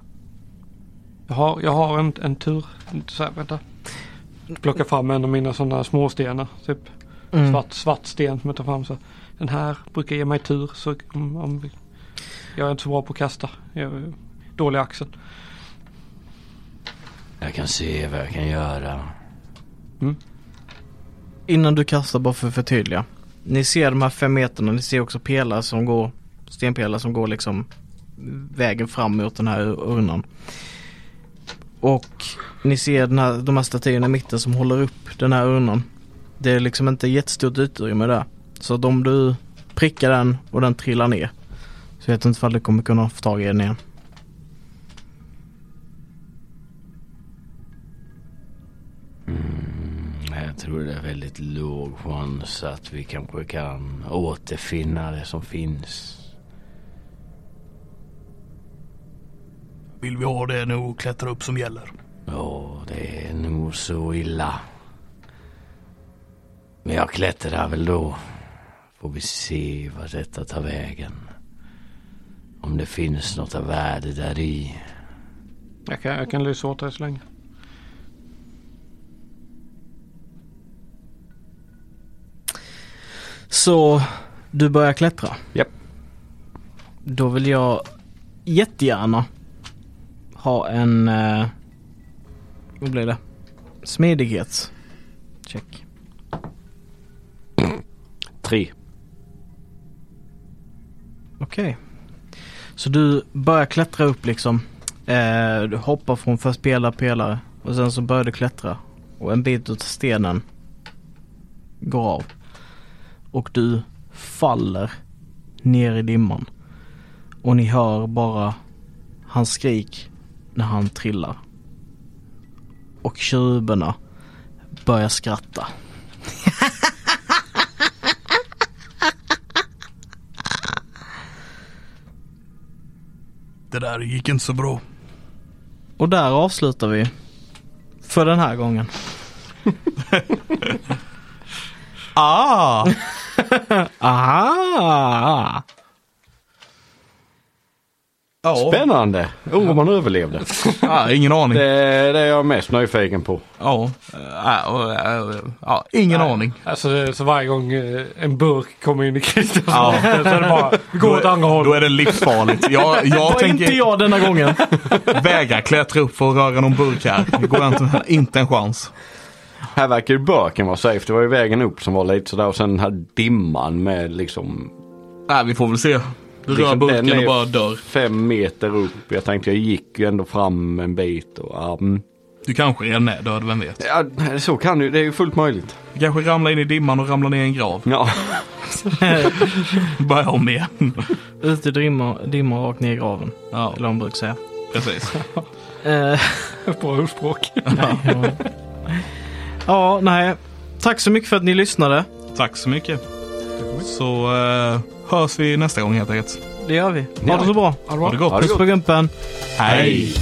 Jag har, jag har en, en tur. Så här, vänta. Plocka fram en av mina sådana småstenar. Typ Mm. svart, svart sten som jag tar fram. Så. Den här brukar ge mig tur. Så om, om jag är inte så bra på att kasta. Jag är dålig i axeln. Jag kan se vad jag kan göra. Innan du kastar, bara för att förtydliga. Ni ser de här fem meterna, ni ser också pelare som går, stenpelare som går liksom vägen fram mot den här urnan. Och ni ser den här, de här statyerna i mitten som håller upp den här urnan. Det är liksom inte jättestort utrymme där. Så att om du prickar den och den trillar ner så vet jag inte ifall du kommer kunna få tag i den igen. Mm, jag tror det är väldigt låg chans att vi kanske kan återfinna det som finns. Vill vi ha det nu och klättra upp som gäller? Ja, det är nog så illa. Men jag klättrar väl då. Får vi se vad detta tar vägen. Om det finns något av värde där i. Jag kan, jag kan lysa åt dig så länge. Så du börjar klättra? Japp. Då vill jag jättegärna ha en... Eh, vad blir det? Smidighet. Check. Tre. Okej. Så du börjar klättra upp liksom. Eh, du hoppar från först pelare pelare och sen så börjar du klättra. Och en bit av stenen går av. Och du faller ner i dimman. Och ni hör bara hans skrik när han trillar. Och tjuberna börjar skratta. Det där gick inte så bra. Och där avslutar vi. För den här gången. [laughs] Ah! [laughs] Aha! Ja, Spännande! Undrar om man överlevde. [laughs] ah, ingen aning. Det, det är jag mest nyfiken på. Ja, äh, ja, ingen aning. Alltså så varje gång eh, en burk kommer in i Christians Ja. [laughs] så är det bara gå åt andra Då hållet. är det livsfarligt. Jag, [laughs] jag Var tänker inte jag denna gången. vägra klättra upp för att röra någon burk här. Det går inte, inte en chans. Här verkar ju burken vara safe. Det var ju vägen upp som var lite sådär och sen den här dimman med liksom Nej, vi får väl se. Du rör Liksom, burken och bara dör. fem meter upp. Jag tänkte jag gick ju ändå fram en bit. Och, mm. Du kanske redan är död, vem vet? ja, så kan ju. Det är ju fullt möjligt. Du kanske ramlar in i dimman och ramlar ner i en grav. Ja, [laughs] Börja om igen. Ut i dimma, dimma och rakt ner i graven. Ja, Eller man brukar säga. precis. [laughs] Eh, [laughs] Bra ordspråk. ja. ja, nej. Tack så mycket för att ni lyssnade. Tack så mycket. Så eh, hörs vi nästa gång helt enkelt. Det gör vi. Ha det så bra. Ha det gott. Ha det Puss på gumpen. Hej.